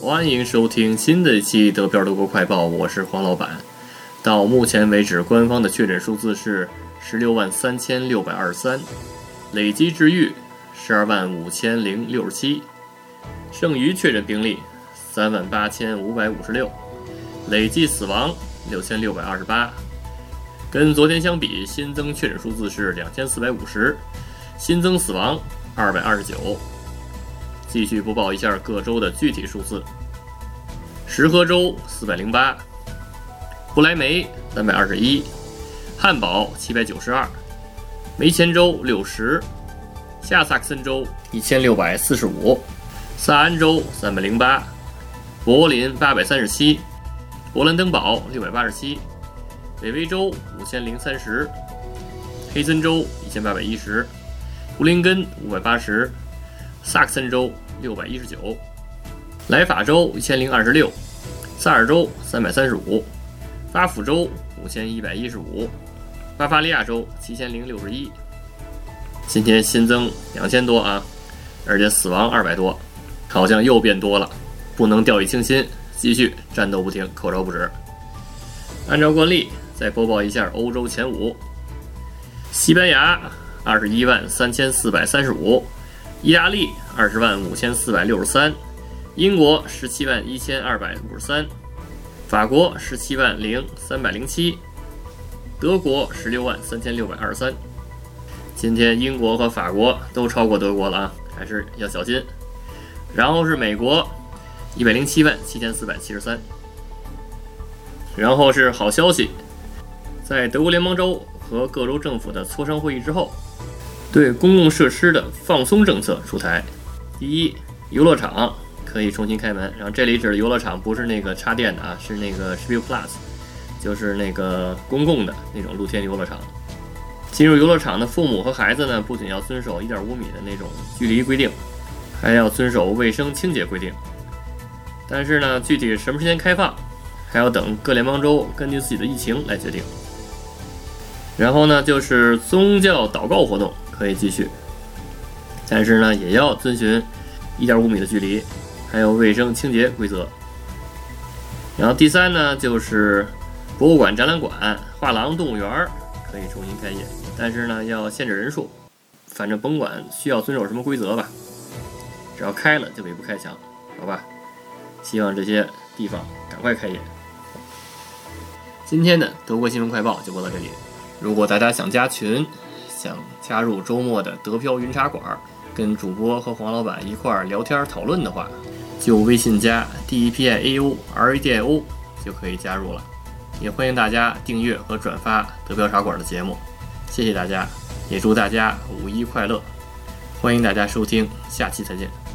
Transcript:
欢迎收听新的一期德标德国快报，我是黄老板。到目前为止，官方的确诊数字是十六万三千六百二十三，累计治愈十二万五千零六十七，剩余确诊病例三万八千五百五十六，累计死亡六千六百二十八。跟昨天相比，新增确诊数字是两千四百五十，新增死亡二百二十九。继续播报一下各州的具体数字：石河州四百零八，不来梅三百二十一，汉堡七百九十二，梅前州六十，下萨克森州一千六百四十五，萨安州三百零八，柏林八百三十七，勃兰登堡六百八十七，北威州五千零三十，黑森州一千八百一十，布林根五百八十。萨克森州六百一十九，莱法州一千零二十六，萨尔州三百三十五，巴甫州五千一百一十五，巴伐利亚州七千零六十一。今天新增两千多啊，而且死亡二百多，好像又变多了，不能掉以轻心，继续战斗不停，口罩不止。按照惯例，再播报一下欧洲前五：西班牙二十一万三千四百三十五。意大利二十万五千四百六十三，英国十七万一千二百五十三，法国十七万零三百零七，德国十六万三千六百二十三。今天英国和法国都超过德国了啊，还是要小心。然后是美国一百零七万七千四百七十三。然后是好消息，在德国联邦州和各州政府的磋商会议之后。对公共设施的放松政策出台。第一，游乐场可以重新开门。然后这里指的游乐场不是那个插电的啊，是那个 s p i l Plus，就是那个公共的那种露天游乐场。进入游乐场的父母和孩子呢，不仅要遵守1.5米的那种距离规定，还要遵守卫生清洁规定。但是呢，具体什么时间开放，还要等各联邦州根据自己的疫情来决定。然后呢，就是宗教祷告活动。可以继续，但是呢，也要遵循一点五米的距离，还有卫生清洁规则。然后第三呢，就是博物馆、展览馆、画廊、动物园可以重新开业，但是呢，要限制人数。反正甭管需要遵守什么规则吧，只要开了就可以不开墙，好吧？希望这些地方赶快开业。今天的德国新闻快报就播到这里，如果大家想加群。想加入周末的德飘云茶馆，跟主播和黄老板一块儿聊天讨论的话，就微信加 D E P I A U R A D I O 就可以加入了。也欢迎大家订阅和转发德飘茶馆的节目，谢谢大家，也祝大家五一快乐！欢迎大家收听，下期再见。